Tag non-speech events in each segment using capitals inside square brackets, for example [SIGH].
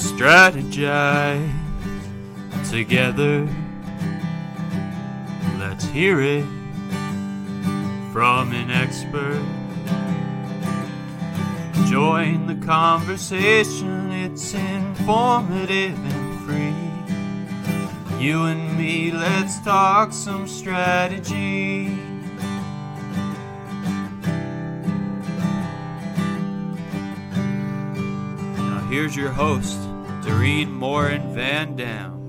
strategize together. Let's hear it from an expert. Join the conversation, it's informative and free. You and me, let's talk some strategy. Now, here's your host, Doreen Morin Van Dam.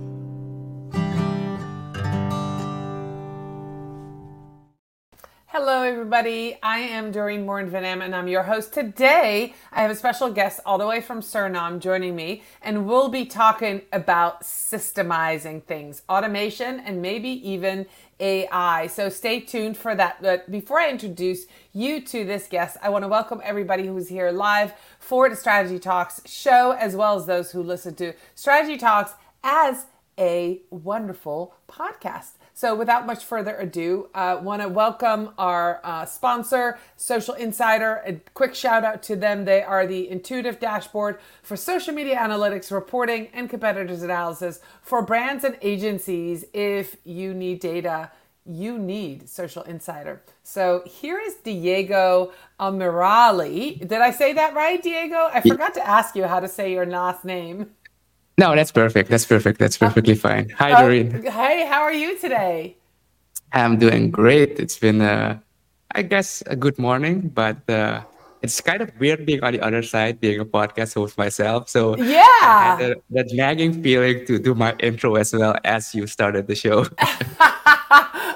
Hello, everybody. I am Doreen Morin Van Dam, and I'm your host. Today, I have a special guest all the way from Suriname joining me, and we'll be talking about systemizing things, automation, and maybe even AI. So stay tuned for that. But before I introduce you to this guest, I want to welcome everybody who's here live for the Strategy Talks show, as well as those who listen to Strategy Talks as a wonderful podcast. So, without much further ado, I uh, want to welcome our uh, sponsor, Social Insider. A quick shout out to them. They are the intuitive dashboard for social media analytics, reporting, and competitors analysis for brands and agencies. If you need data, you need Social Insider. So here is Diego Amaarali. Did I say that right, Diego? I forgot to ask you how to say your last name. No, that's perfect. That's perfect. That's perfectly fine. Hi, oh, Doreen. Hey, how are you today? I'm doing great. It's been, uh, I guess, a good morning, but uh, it's kind of weird being on the other side, being a podcast host myself. So yeah, a, that nagging feeling to do my intro as well as you started the show. [LAUGHS]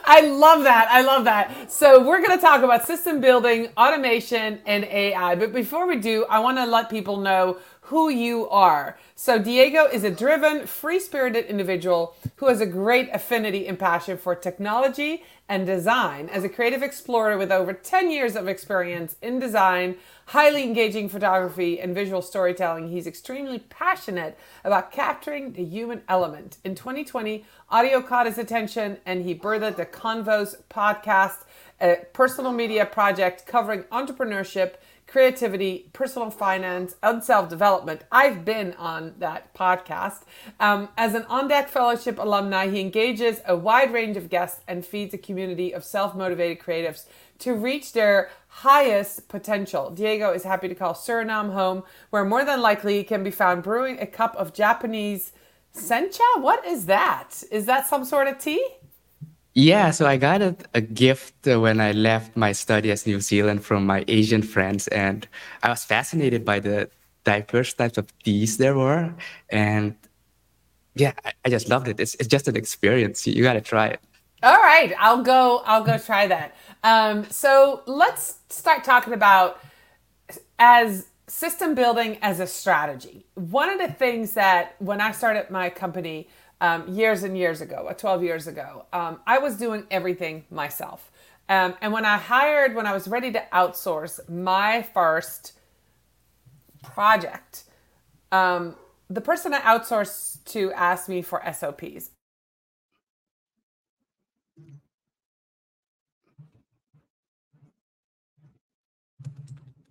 I love that. I love that. So we're going to talk about system building, automation, and AI. But before we do, I want to let people know who you are. So, Diego is a driven, free spirited individual who has a great affinity and passion for technology and design. As a creative explorer with over 10 years of experience in design, highly engaging photography, and visual storytelling, he's extremely passionate about capturing the human element. In 2020, audio caught his attention and he birthed the Convos podcast, a personal media project covering entrepreneurship creativity, personal finance, and self development. I've been on that podcast. Um, as an On Deck Fellowship alumni, he engages a wide range of guests and feeds a community of self motivated creatives to reach their highest potential. Diego is happy to call Suriname home, where more than likely he can be found brewing a cup of Japanese sencha. What is that? Is that some sort of tea? Yeah, so I got a, a gift when I left my study as New Zealand from my Asian friends, and I was fascinated by the diverse types of teas there were, and yeah, I, I just loved it. It's, it's just an experience. You, you got to try it. All right, I'll go. I'll go try that. Um, so let's start talking about as system building as a strategy. One of the things that when I started my company um, years and years ago, uh, 12 years ago, um, I was doing everything myself. Um, and when I hired, when I was ready to outsource my first project, um, the person I outsourced to asked me for SOPs.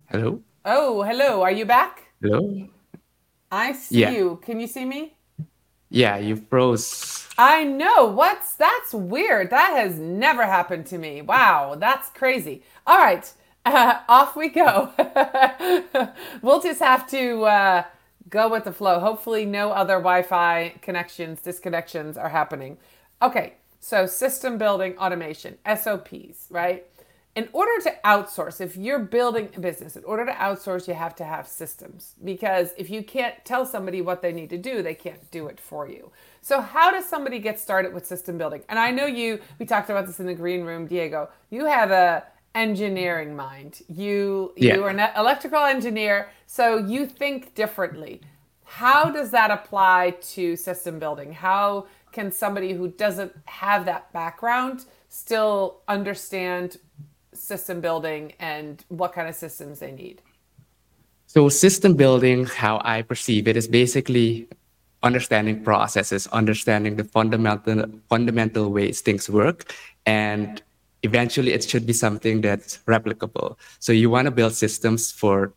Hello. Oh, hello. Are you back? Hello. I see yeah. you. Can you see me? Yeah, you froze. I know. What's that's weird. That has never happened to me. Wow, that's crazy. All right, uh, [LAUGHS] off we go. [LAUGHS] we'll just have to uh, go with the flow. Hopefully, no other Wi-Fi connections, disconnections are happening. Okay, so system building automation, SOPs, right? In order to outsource, if you're building a business, in order to outsource, you have to have systems because if you can't tell somebody what they need to do, they can't do it for you. So, how does somebody get started with system building? And I know you, we talked about this in the green room, Diego. You have a engineering mind. You yeah. you are an electrical engineer, so you think differently. How does that apply to system building? How can somebody who doesn't have that background still understand system building and what kind of systems they need? So, system building, how I perceive it, is basically understanding processes, understanding the fundamental fundamental ways things work, and eventually it should be something that's replicable. So you want to build systems for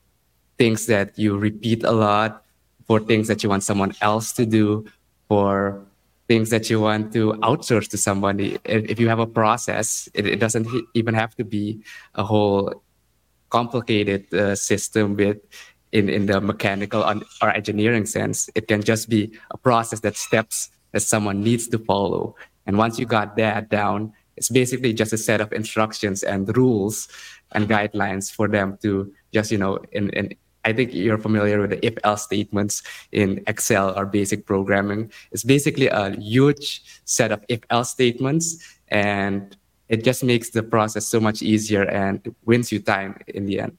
things that you repeat a lot, for things that you want someone else to do, for things that you want to outsource to somebody. If you have a process, it, it doesn't even have to be a whole complicated uh, system with in, in the mechanical or engineering sense. It can just be a process that steps that someone needs to follow. And once you got that down, it's basically just a set of instructions and rules and guidelines for them to just, you know, in, in I think you're familiar with the if else statements in Excel or basic programming. It's basically a huge set of if else statements and it just makes the process so much easier and wins you time in the end.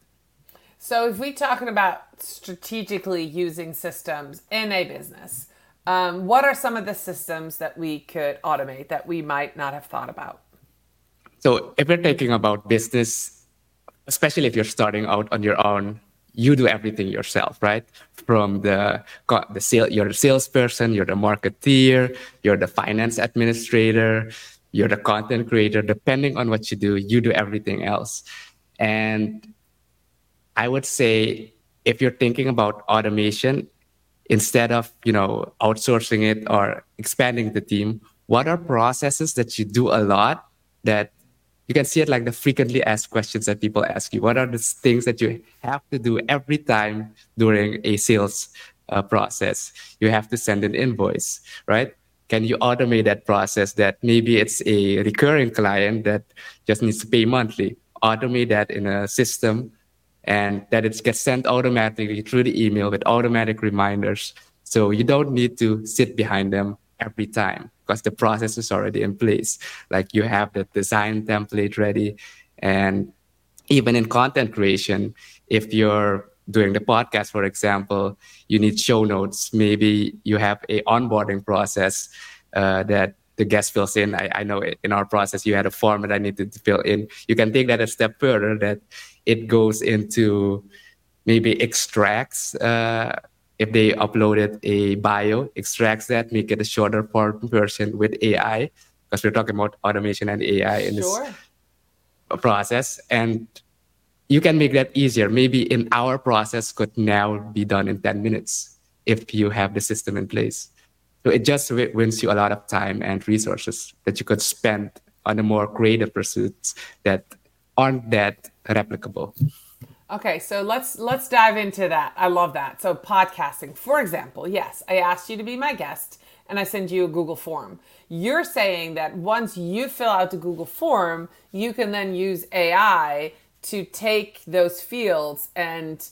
So if we're talking about strategically using systems in a business, um, what are some of the systems that we could automate that we might not have thought about? So if we're thinking about business, especially if you're starting out on your own, you do everything yourself, right? From the the sale, you're the salesperson, you're the marketeer, you're the finance administrator, you're the content creator. Depending on what you do, you do everything else. And I would say if you're thinking about automation, instead of you know outsourcing it or expanding the team, what are processes that you do a lot that you can see it like the frequently asked questions that people ask you. What are the things that you have to do every time during a sales uh, process? You have to send an invoice, right? Can you automate that process that maybe it's a recurring client that just needs to pay monthly? Automate that in a system and that it gets sent automatically through the email with automatic reminders. So you don't need to sit behind them every time because the process is already in place. Like you have the design template ready. And even in content creation, if you're doing the podcast, for example, you need show notes. Maybe you have a onboarding process uh, that the guest fills in. I, I know in our process you had a form that I needed to fill in. You can take that a step further. That it goes into maybe extracts uh, if they uploaded a bio, extracts that, make it a shorter form version with AI, because we're talking about automation and AI in sure. this process. And you can make that easier. Maybe in our process could now be done in 10 minutes if you have the system in place. So it just wins you a lot of time and resources that you could spend on the more creative pursuits that aren't that replicable. Okay, so let's let's dive into that. I love that. So podcasting, for example, yes, I asked you to be my guest and I send you a Google form. You're saying that once you fill out the Google form, you can then use AI to take those fields and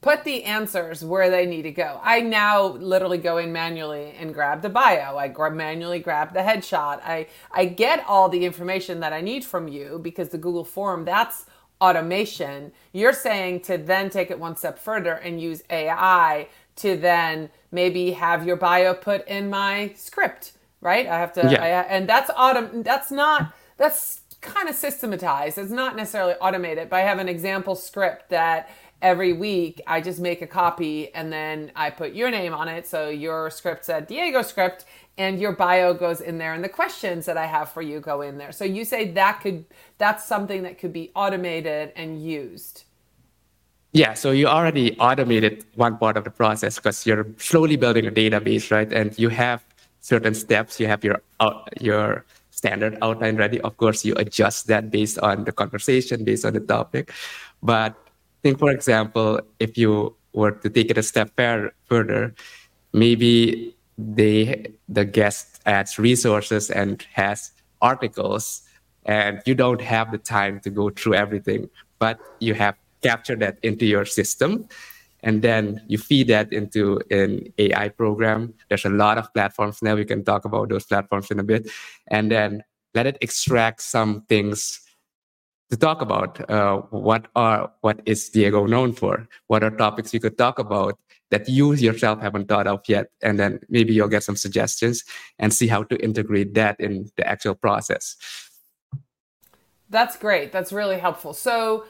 put the answers where they need to go. I now literally go in manually and grab the bio. I grab, manually grab the headshot. I I get all the information that I need from you because the Google form that's automation. You're saying to then take it one step further and use AI to then maybe have your bio put in my script, right? I have to, yeah. I, and that's autom. That's not. That's kind of systematized. It's not necessarily automated, but I have an example script that every week I just make a copy and then I put your name on it. So your script said Diego script and your bio goes in there and the questions that I have for you go in there. So you say that could that's something that could be automated and used. Yeah, so you already automated one part of the process because you're slowly building a database, right? And you have certain steps. You have your uh, your standard outline ready. Of course, you adjust that based on the conversation, based on the topic. But think, for example, if you were to take it a step further, maybe they the guest adds resources and has articles and you don't have the time to go through everything but you have captured that into your system. And then you feed that into an ai program. There's a lot of platforms now. We can talk about those platforms in a bit. And then let it extract some things to talk about uh, what are what is diego known for what are topics you could talk about that you yourself haven't thought of yet. And then maybe you'll get some suggestions and see how to integrate that in the actual process. That's great. That's really helpful. So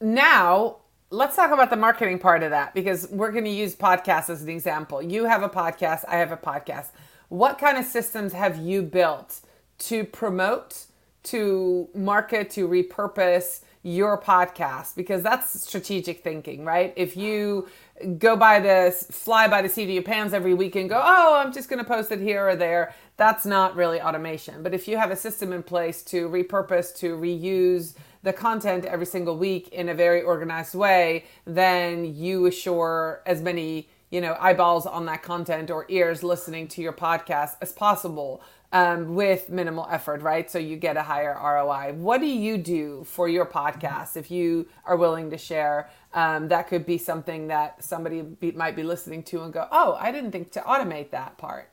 now let's talk about the marketing part of that because we're going to use podcasts as an example. You have a podcast, I have a podcast. What kind of systems have you built to promote, to market, to repurpose your podcast because that's strategic thinking, right? If you go by the fly by the seat of your pants every week and go, oh, I'm just going to post it here or there, that's not really automation. But if you have a system in place to repurpose, to reuse the content every single week in a very organized way, then you assure as many you know eyeballs on that content or ears listening to your podcast as possible um, with minimal effort, right? So you get a higher ROI. What do you do for your podcast if you are willing to share? Um, that could be something that somebody be, might be listening to and go, oh, I didn't think to automate that part.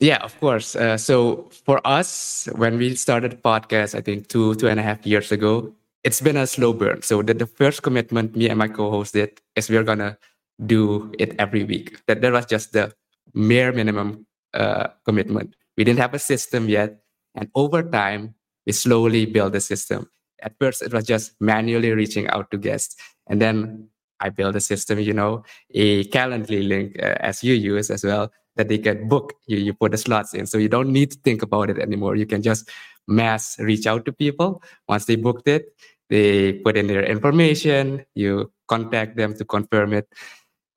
Yeah, of course. Uh, so for us, when we started podcast, I think two, two and a half years ago, it's been a slow burn. So the, the first commitment me and my co-host did is we're gonna do it every week. That that was just the mere minimum uh, commitment. We didn't have a system yet. And over time, we slowly built a system. At first, it was just manually reaching out to guests. And then I built a system, you know, a Calendly link uh, as you use as well, that they can book. You, you put the slots in. So you don't need to think about it anymore. You can just mass reach out to people. Once they booked it, they put in their information, you contact them to confirm it.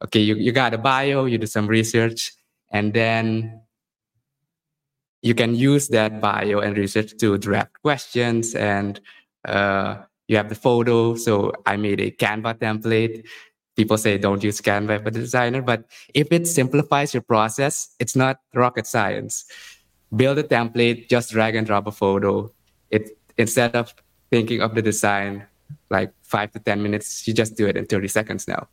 Okay, you, you got a bio, you do some research, and then you can use that bio and research to draft questions and uh, you have the photo. So i made a canva template. People say don't use canva for a designer but if it simplifies your process it's not rocket science. Build a template just drag and drop a photo. It instead of thinking of the design like five to ten minutes you just do it in 30 seconds now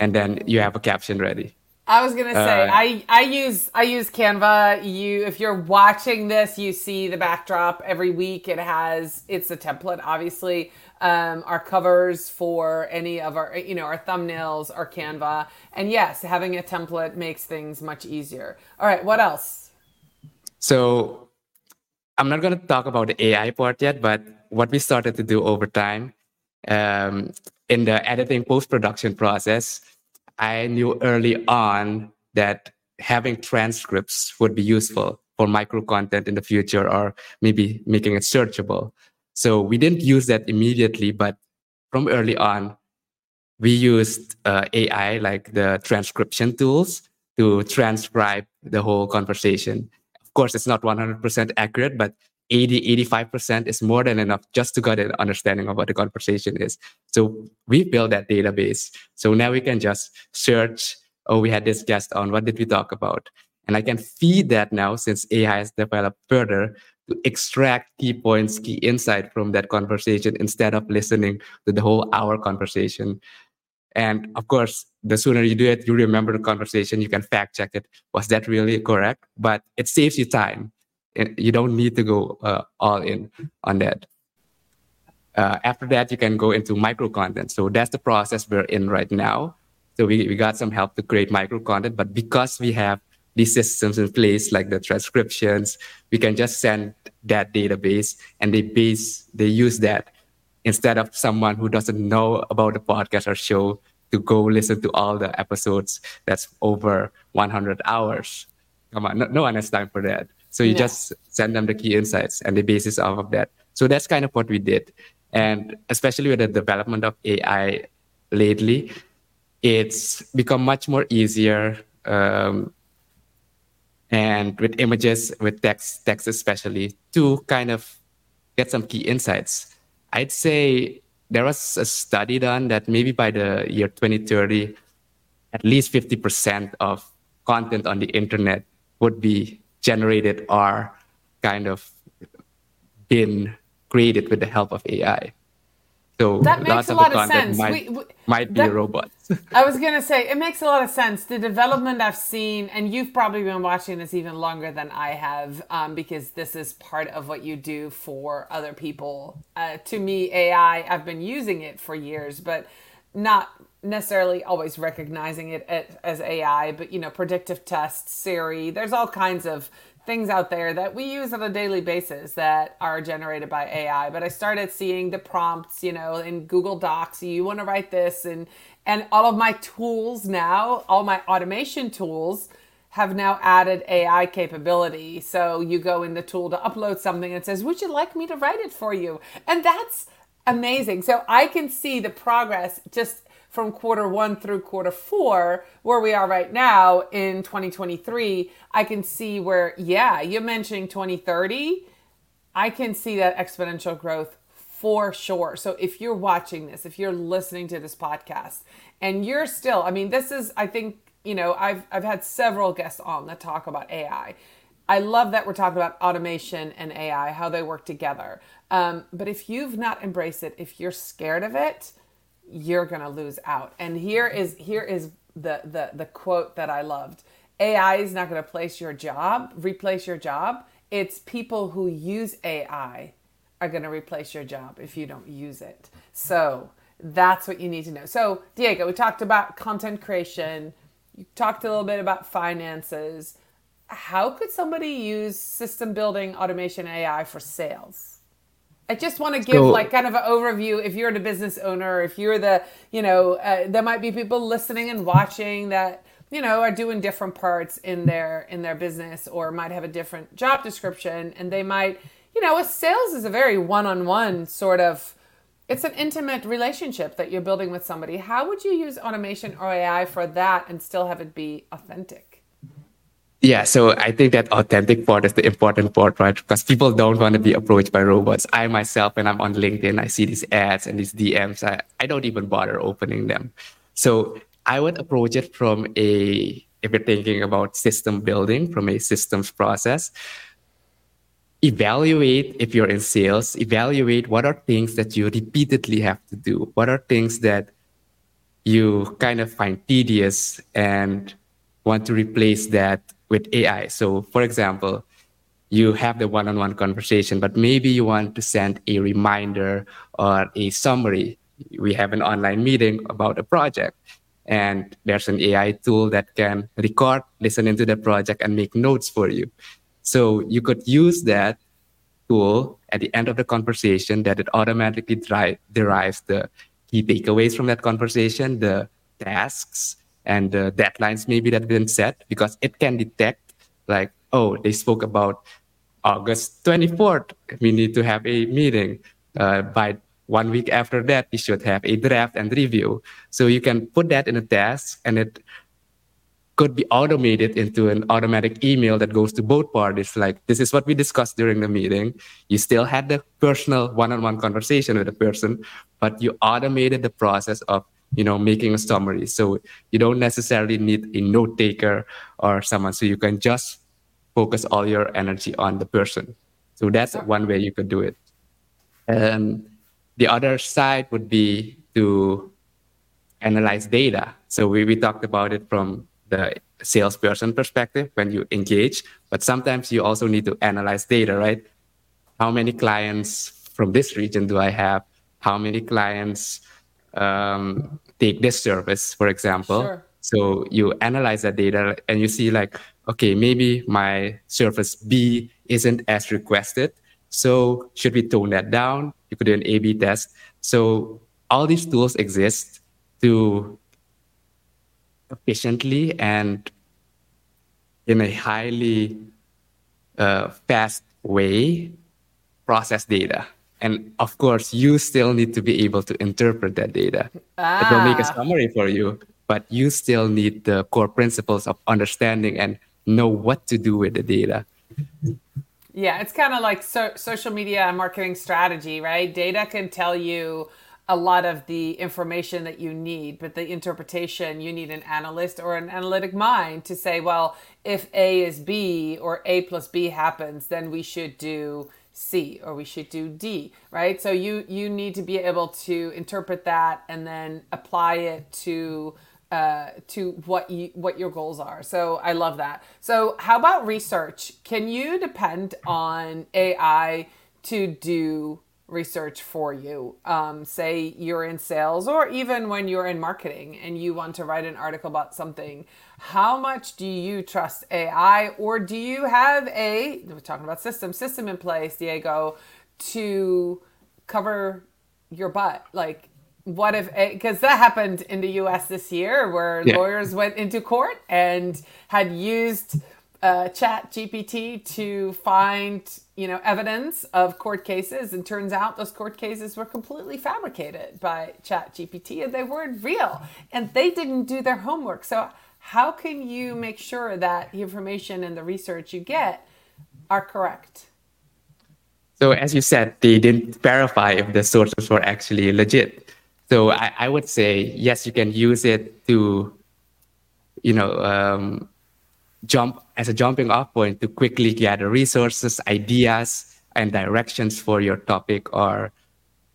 and then you have a caption ready I was gonna say uh, I I use I use Canva. You if you're watching this, you see the backdrop every week. It has it's a template, obviously. Um, our covers for any of our you know our thumbnails are Canva, and yes, having a template makes things much easier. All right, what else? So I'm not gonna talk about the AI part yet, but what we started to do over time um, in the editing post production process I knew early on that having transcripts would be useful for micro content in the future or maybe making it searchable. So we didn't use that immediately, but from early on, we used uh, AI like the transcription tools to transcribe the whole conversation. Of course, it's not 100% accurate, but 80, 85% is more than enough just to get an understanding of what the conversation is. So we built that database. So now we can just search, oh, we had this guest on, what did we talk about? And I can feed that now since AI has developed further to extract key points, key insight from that conversation instead of listening to the whole hour conversation. And of course, the sooner you do it, you remember the conversation, you can fact check it. Was that really correct? But it saves you time you don't need to go uh, all in on that. Uh, after that, you can go into micro content. So that's the process we're in right now. So we, we got some help to create micro content, but because we have these systems in place, like the transcriptions, we can just send that database and they base, they use that instead of someone who doesn't know about the podcast or show to go listen to all the episodes that's over 100 hours. Come on, no, no one has time for that. So you yeah. just send them the key insights and the basis off of that. So that's kind of what we did. And especially with the development of AI lately, it's become much more easier. Um, and with images, with text, text especially, to kind of get some key insights. I'd say there was a study done that maybe by the year 2030, at least 50% of content on the internet would be generated are kind of been created with the help of AI. So that makes a lot of sense. Might, we, we, might be that, robots. [LAUGHS] I was gonna say it makes a lot of sense. The development I've seen, and you've probably been watching this even longer than I have, um, because this is part of what you do for other people. Uh, to me, AI, I've been using it for years, but not necessarily always recognizing it as AI, but you know, predictive tests, Siri, there's all kinds of things out there that we use on a daily basis that are generated by AI. But I started seeing the prompts, you know, in Google Docs, you want to write this and and all of my tools now, all my automation tools have now added AI capability. So you go in the tool to upload something and it says, "Would you like me to write it for you?" And that's amazing. So I can see the progress just from quarter one through quarter four, where we are right now in 2023. I can see where, yeah, you're mentioning 2030. I can see that exponential growth for sure. So if you're watching this, if you're listening to this podcast, and you're still, I mean, this is, I think, you know, I've I've had several guests on that talk about AI. I love that we're talking about automation and AI, how they work together. Um, but if you've not embraced it, if you're scared of it, you're gonna lose out. And here is here is the the the quote that I loved. AI is not gonna place your job, replace your job. It's people who use AI are gonna replace your job if you don't use it. So that's what you need to know. So Diego, we talked about content creation. You talked a little bit about finances. How could somebody use system building, automation, AI for sales? I just want to give so, like kind of an overview. If you're the business owner, if you're the, you know, uh, there might be people listening and watching that, you know, are doing different parts in their in their business or might have a different job description, and they might, you know, a sales is a very one-on-one sort of. It's an intimate relationship that you're building with somebody. How would you use automation or AI for that and still have it be authentic? Yeah, so I think that authentic part is the important part, right? Because people don't want to be approached by robots. I myself, when I'm on LinkedIn, I see these ads and these DMs. I, I don't even bother opening them. So I would approach it from a, if you're thinking about system building, from a systems process, evaluate if you're in sales, evaluate what are things that you repeatedly have to do. What are things that you kind of find tedious and want to replace that with AI. So, for example, you have the one on one conversation, but maybe you want to send a reminder or a summary. We have an online meeting about a project, and there's an AI tool that can record, listen into the project, and make notes for you. So, you could use that tool at the end of the conversation that it automatically dri- derives the key takeaways from that conversation, the tasks, and the deadlines maybe that been set because it can detect like oh they spoke about august 24th we need to have a meeting uh, by one week after that we should have a draft and review. So you can put that in a task and it could be automated into an automatic email that goes to both parties like this is what we discussed during the meeting. You still had the personal one-on-one conversation with the person but you automated the process of you know making a summary. So you don't necessarily need a note taker or someone so you can just focus all your energy on the person. So that's one way you could do it. And the other side would be to analyze data. So we, we talked about it from the salesperson perspective when you engage but sometimes you also need to analyze data right? How many clients from this region do i have? How many clients um, take this service, for example. Sure. So you analyze that data and you see like, okay, maybe my service B isn't as requested. So should we tone that down? You could do an A/B test. So all these tools exist to efficiently and in a highly uh, fast way process data. And of course, you still need to be able to interpret that data. Ah. It will make a ah. summary for you, but you still need the core principles of understanding and know what to do with the data. Yeah, it's kind of like so- social media marketing strategy, right? Data can tell you a lot of the information that you need, but the interpretation, you need an analyst or an analytic mind to say, well, if A is B or A plus B happens, then we should do C or we should do D, right? So you you need to be able to interpret that and then apply it to uh, to what you what your goals are. So I love that. So how about research? Can you depend on AI to do research for you? Um, say you're in sales or even when you're in marketing and you want to write an article about something how much do you trust AI or do you have a we're talking about system system in place, Diego, to cover your butt? Like what if because that happened in the US this year where yeah. lawyers went into court and had used uh, Chat GPT to find you know evidence of court cases, and turns out those court cases were completely fabricated by Chat GPT, and they weren't real, and they didn't do their homework. So how can you make sure that the information and the research you get are correct? So as you said, they didn't verify if the sources were actually legit. So I, I would say yes, you can use it to, you know, um, jump as a jumping off point to quickly gather resources, ideas, and directions for your topic or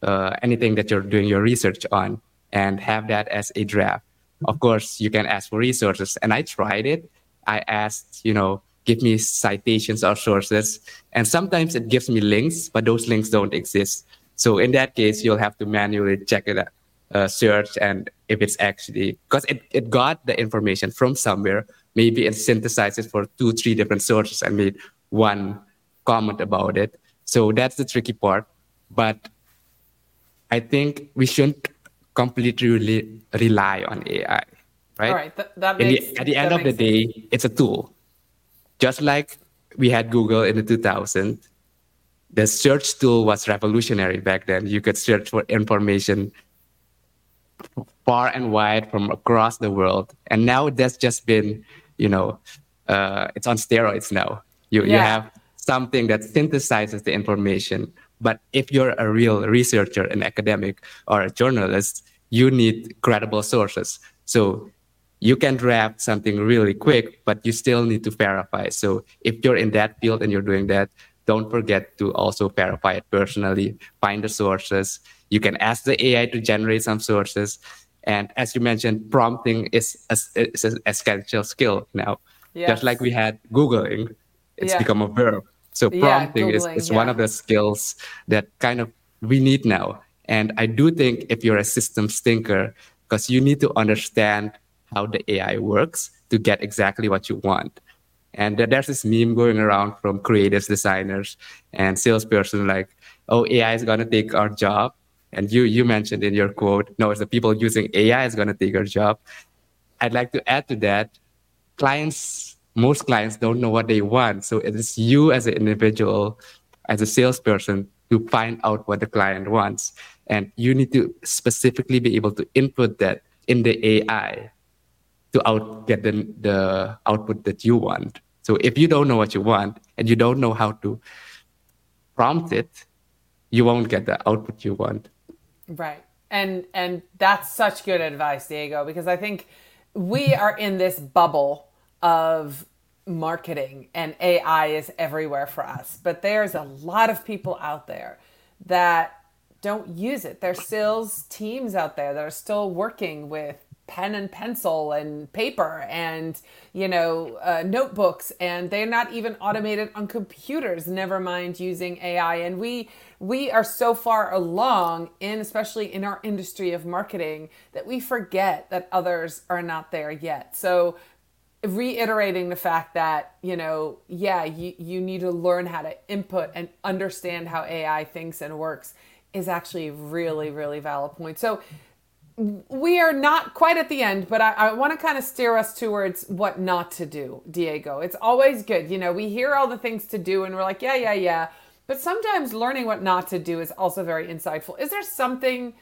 uh, anything that you're doing your research on, and have that as a draft. Of course, you can ask for resources, and I tried it. I asked, you know, give me citations or sources, and sometimes it gives me links, but those links don't exist. So in that case, you'll have to manually check it out, uh, search, and if it's actually because it, it got the information from somewhere, maybe it synthesized it for two, three different sources and made one comment about it. So that's the tricky part. But I think we shouldn't completely re- rely on AI, right? All right, th- that makes, the, at the end of the day, sense. it's a tool. Just like we had Google in the 2000, the search tool was revolutionary back then. You could search for information far and wide from across the world. And now that's just been you know, uh, it's on steroids now. You yeah. you have something that synthesizes the information. But if you're a real researcher, an academic, or a journalist, you need credible sources. So you can draft something really quick, but you still need to verify. So if you're in that field and you're doing that, don't forget to also verify it personally. Find the sources. You can ask the AI to generate some sources and as you mentioned, prompting is a, is a essential skill now. Yes. Just like we had Googling, it's yeah. become a verb. So prompting yeah, is, is yeah. one of the skills that kind of we need now. And I do think if you're a systems thinker, because you need to understand how the AI works to get exactly what you want. And there's this meme going around from creatives, designers, and salesperson like, oh, AI is going to take our job. And you you mentioned in your quote, no, it's the people using AI is going to take your job. I'd like to add to that, clients, most clients don't know what they want. So it is you as an individual, as a salesperson, to find out what the client wants. And you need to specifically be able to input that in the AI to out get the, the output that you want. So if you don't know what you want and you don't know how to prompt it, you won't get the output you want. Right. And and that's such good advice, Diego, because I think we are in this bubble of marketing and AI is everywhere for us. But there's a lot of people out there that don't use it. There's sales teams out there that are still working with pen and pencil and paper and you know uh, notebooks and they're not even automated on computers never mind using ai and we we are so far along in especially in our industry of marketing that we forget that others are not there yet. So reiterating the fact that you know yeah you, you need to learn how to input and understand how ai thinks and works is actually really really valid point. So we are not quite at the end, but I, I want to kind of steer us towards what not to do, Diego. It's always good. You know, we hear all the things to do and we're like, yeah, yeah, yeah. But sometimes learning what not to do is also very insightful. Is there something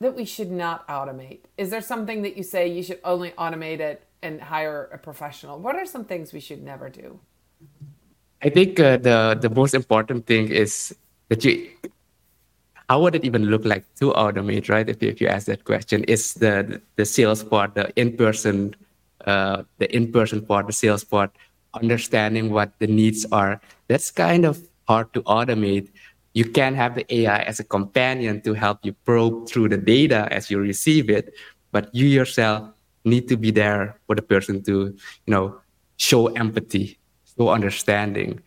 that we should not automate? Is there something that you say you should only automate it and hire a professional? What are some things we should never do? I think uh, the the most important thing is that you how would it even look like to automate, right? If, if you ask that question, is the the sales part, the in-person, uh, the in-person part, the sales part, understanding what the needs are. That's kind of hard to automate. You can have the AI as a companion to help you probe through the data as you receive it, but you yourself need to be there for the person to, you know, show empathy, show understanding,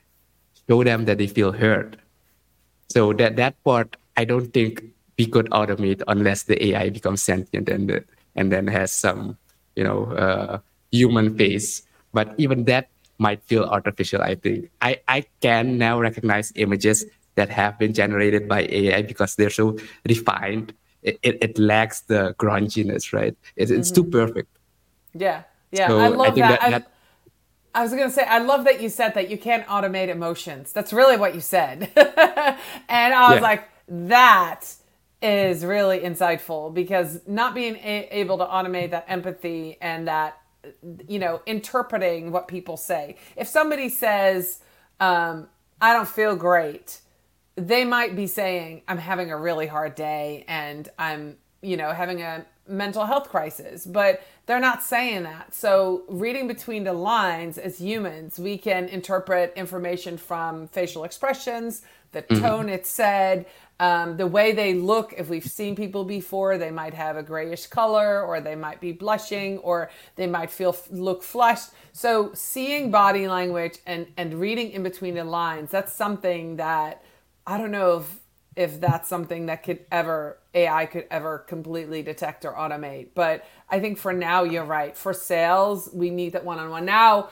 show them that they feel heard. So that that part I don't think we could automate unless the AI becomes sentient and and then has some you know uh, human face. But even that might feel artificial. I think I I can now recognize images that have been generated by AI because they're so refined. It, it, it lacks the grunginess, right? It, it's mm-hmm. too perfect. Yeah, yeah, so I love I that. that, that I was going to say, I love that you said that you can't automate emotions. That's really what you said. [LAUGHS] and I was yeah. like, that is really insightful because not being a- able to automate that empathy and that, you know, interpreting what people say. If somebody says, um, I don't feel great, they might be saying, I'm having a really hard day and I'm, you know, having a mental health crisis, but they're not saying that. So, reading between the lines as humans, we can interpret information from facial expressions, the mm-hmm. tone it's said, um, the way they look. If we've seen people before, they might have a grayish color, or they might be blushing, or they might feel look flushed. So, seeing body language and and reading in between the lines, that's something that I don't know if if that's something that could ever AI could ever completely detect or automate. But I think for now you're right. For sales, we need that one-on-one. Now,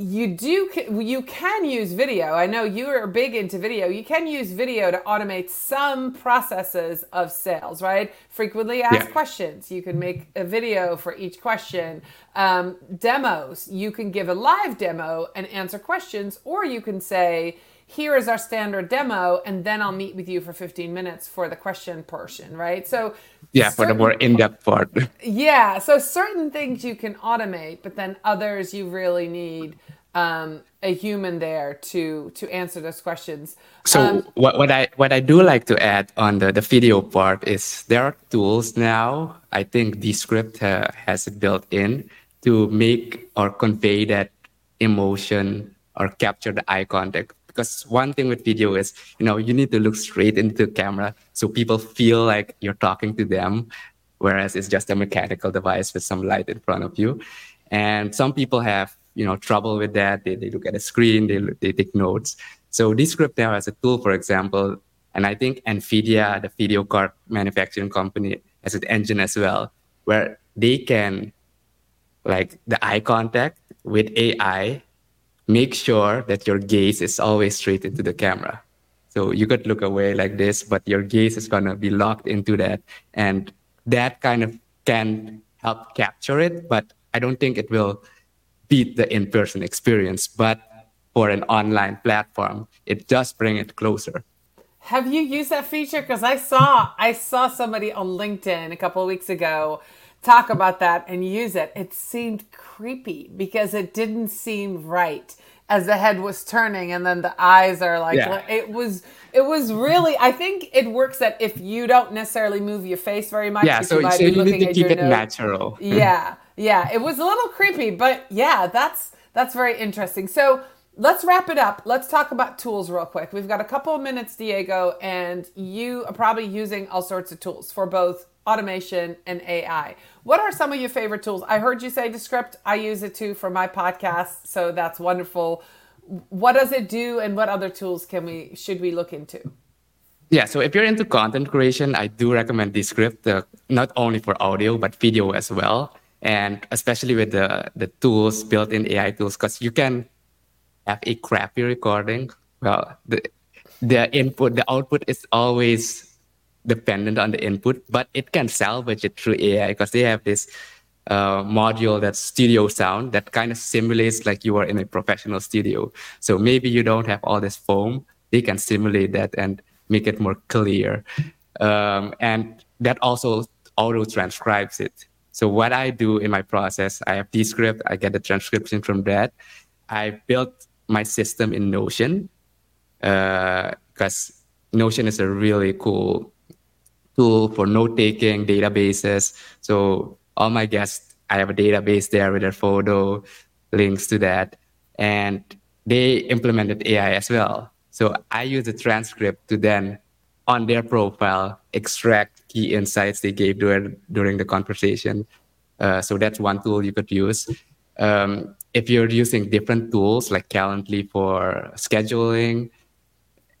you do you can use video. I know you are big into video. You can use video to automate some processes of sales, right? Frequently asked yeah. questions. You can make a video for each question. Um, demos. You can give a live demo and answer questions, or you can say, here is our standard demo and then i'll meet with you for 15 minutes for the question portion right? So yeah certain, for the more in-depth part. Yeah so certain things you can automate but then others you really need um, a human there to to answer those questions. So um, what, what i what i do like to add on the, the video part is there are tools now i think descript uh, has it built in to make or convey that emotion or capture the eye contact because one thing with video is you know you need to look straight into the camera so people feel like you're talking to them whereas it's just a mechanical device with some light in front of you. And some people have you know trouble with that. They, they look at a screen they, they take notes. So descript now as a tool for example and i think nvidia the video card manufacturing company has an engine as well where they can like the eye contact with ai make sure that your gaze is always straight into the camera. So you could look away like this, but your gaze is going to be locked into that. And that kind of can help capture it, but I don't think it will beat the in person experience. But for an online platform, it does bring it closer. Have you used that feature? Because I saw I saw somebody on LinkedIn a couple of weeks ago talk about that and use it. It seemed creepy because it didn't seem right as the head was turning and then the eyes are like yeah. it was it was really i think it works that if you don't necessarily move your face very much yeah so, you, so you need to keep it nose. natural [LAUGHS] yeah yeah it was a little creepy but yeah that's that's very interesting so let's wrap it up let's talk about tools real quick we've got a couple of minutes diego and you are probably using all sorts of tools for both automation and ai what are some of your favorite tools? I heard you say Descript. I use it too for my podcast, so that's wonderful. What does it do, and what other tools can we should we look into? Yeah, so if you're into content creation, I do recommend Descript, uh, not only for audio but video as well, and especially with the the tools built in AI tools, because you can have a crappy recording. Well, the the input, the output is always dependent on the input, but it can salvage it through AI because they have this uh, module that's studio sound that kind of simulates like you are in a professional studio. So maybe you don't have all this foam. They can simulate that and make it more clear. Um, and that also auto transcribes it. So what I do in my process, I have Descript, I get the transcription from that. I built my system in Notion because uh, Notion is a really cool tool for note taking, databases. So all my guests, I have a database there with their photo, links to that. And they implemented AI as well. So I use the transcript to then, on their profile, extract key insights they gave during, during the conversation. Uh, so that's one tool you could use. Um, if you're using different tools like Calendly for scheduling,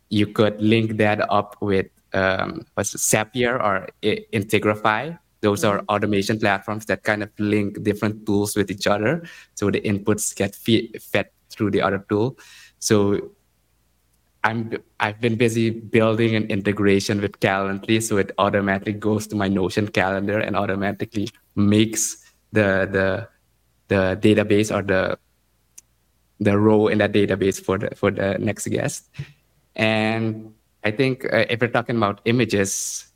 you could link that up with um, was Zapier or Integrify. Those are mm-hmm. automation platforms that kind of link different tools with each other, so the inputs get feed, fed through the other tool. So I'm I've been busy building an integration with Calendly, so it automatically goes to my Notion calendar and automatically makes the the the database or the the row in that database for the for the next guest. And I think uh, if we're talking about images,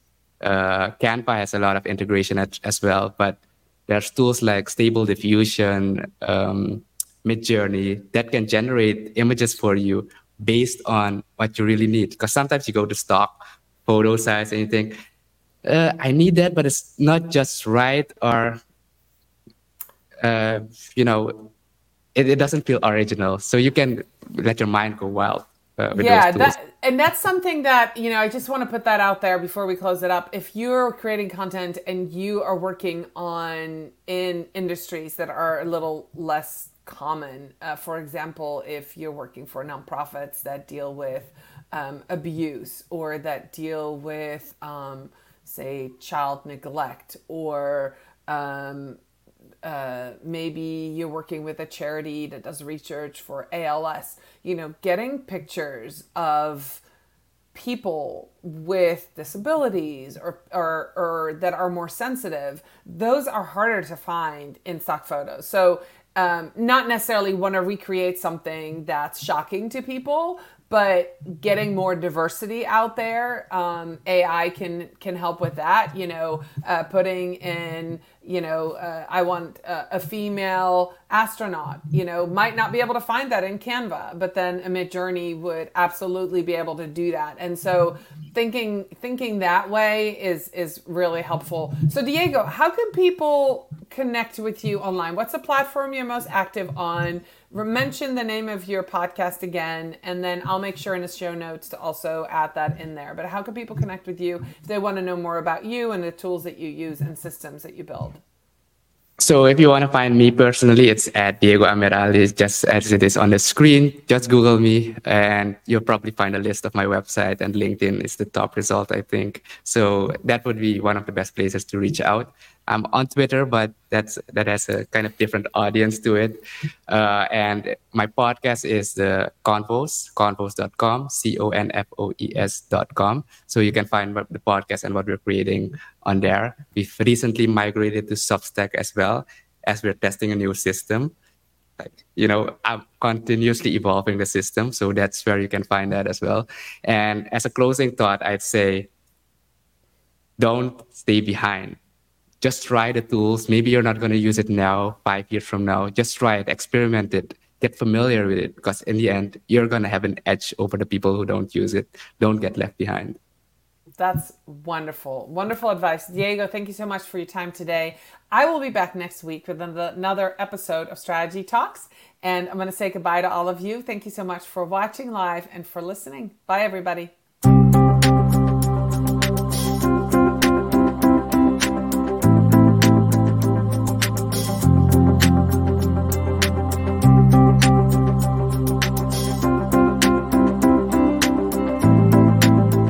uh, Canva has a lot of integration at, as well, but there's tools like Stable Diffusion, um, Midjourney that can generate images for you based on what you really need. Because sometimes you go to stock photo size and you think, uh, I need that, but it's not just right, or uh, you know, it, it doesn't feel original. So you can let your mind go wild. Uh, yeah, that and that's something that you know. I just want to put that out there before we close it up. If you're creating content and you are working on in industries that are a little less common, uh, for example, if you're working for nonprofits that deal with um, abuse or that deal with, um, say, child neglect or um, uh, maybe you're working with a charity that does research for ALS, you know, getting pictures of people with disabilities or, or, or that are more sensitive, those are harder to find in stock photos. So, um, not necessarily want to recreate something that's shocking to people, but getting more diversity out there um, ai can can help with that you know uh, putting in you know uh, i want a, a, female astronaut you know might not be able to find that in canva but then a midjourney would absolutely be able to do that. And so thinking thinking that way is is really helpful. So diego how can people connect with you online? What's the platform you're most active on mention the name of your podcast again, and then I'll make sure in the show notes to also add that in there. But how can people connect with you if they want to know more about you and the tools that you use and systems that you build? So if you want to find me personally, it's at Diego Amaarali, just as it is on the screen. Just Google me and you'll probably find a list of my website and LinkedIn is the top result, I think. So that would be one of the best places to reach out. I'm on Twitter, but that's that has a kind of different audience to it. Uh, and my podcast is the Confoes, confoes.com, C-O-N-F-O-E-S.com. So you can find the podcast and what we're creating on there. We've recently migrated to Substack as well as we're testing a new system. Like, you know, I'm continuously evolving the system. So that's where you can find that as well. And as a closing thought, I'd say don't stay behind just try the tools. Maybe you're not going to use it now, five years from now. Just try it, experiment it, get familiar with it, because in the end, you're going to have an edge over the people who don't use it. Don't get left behind. That's wonderful. Wonderful advice. Diego, thank you so much for your time today. I will be back next week with another episode of Strategy Talks. And I'm going to say goodbye to all of you. Thank you so much for watching live and for listening. Bye, everybody.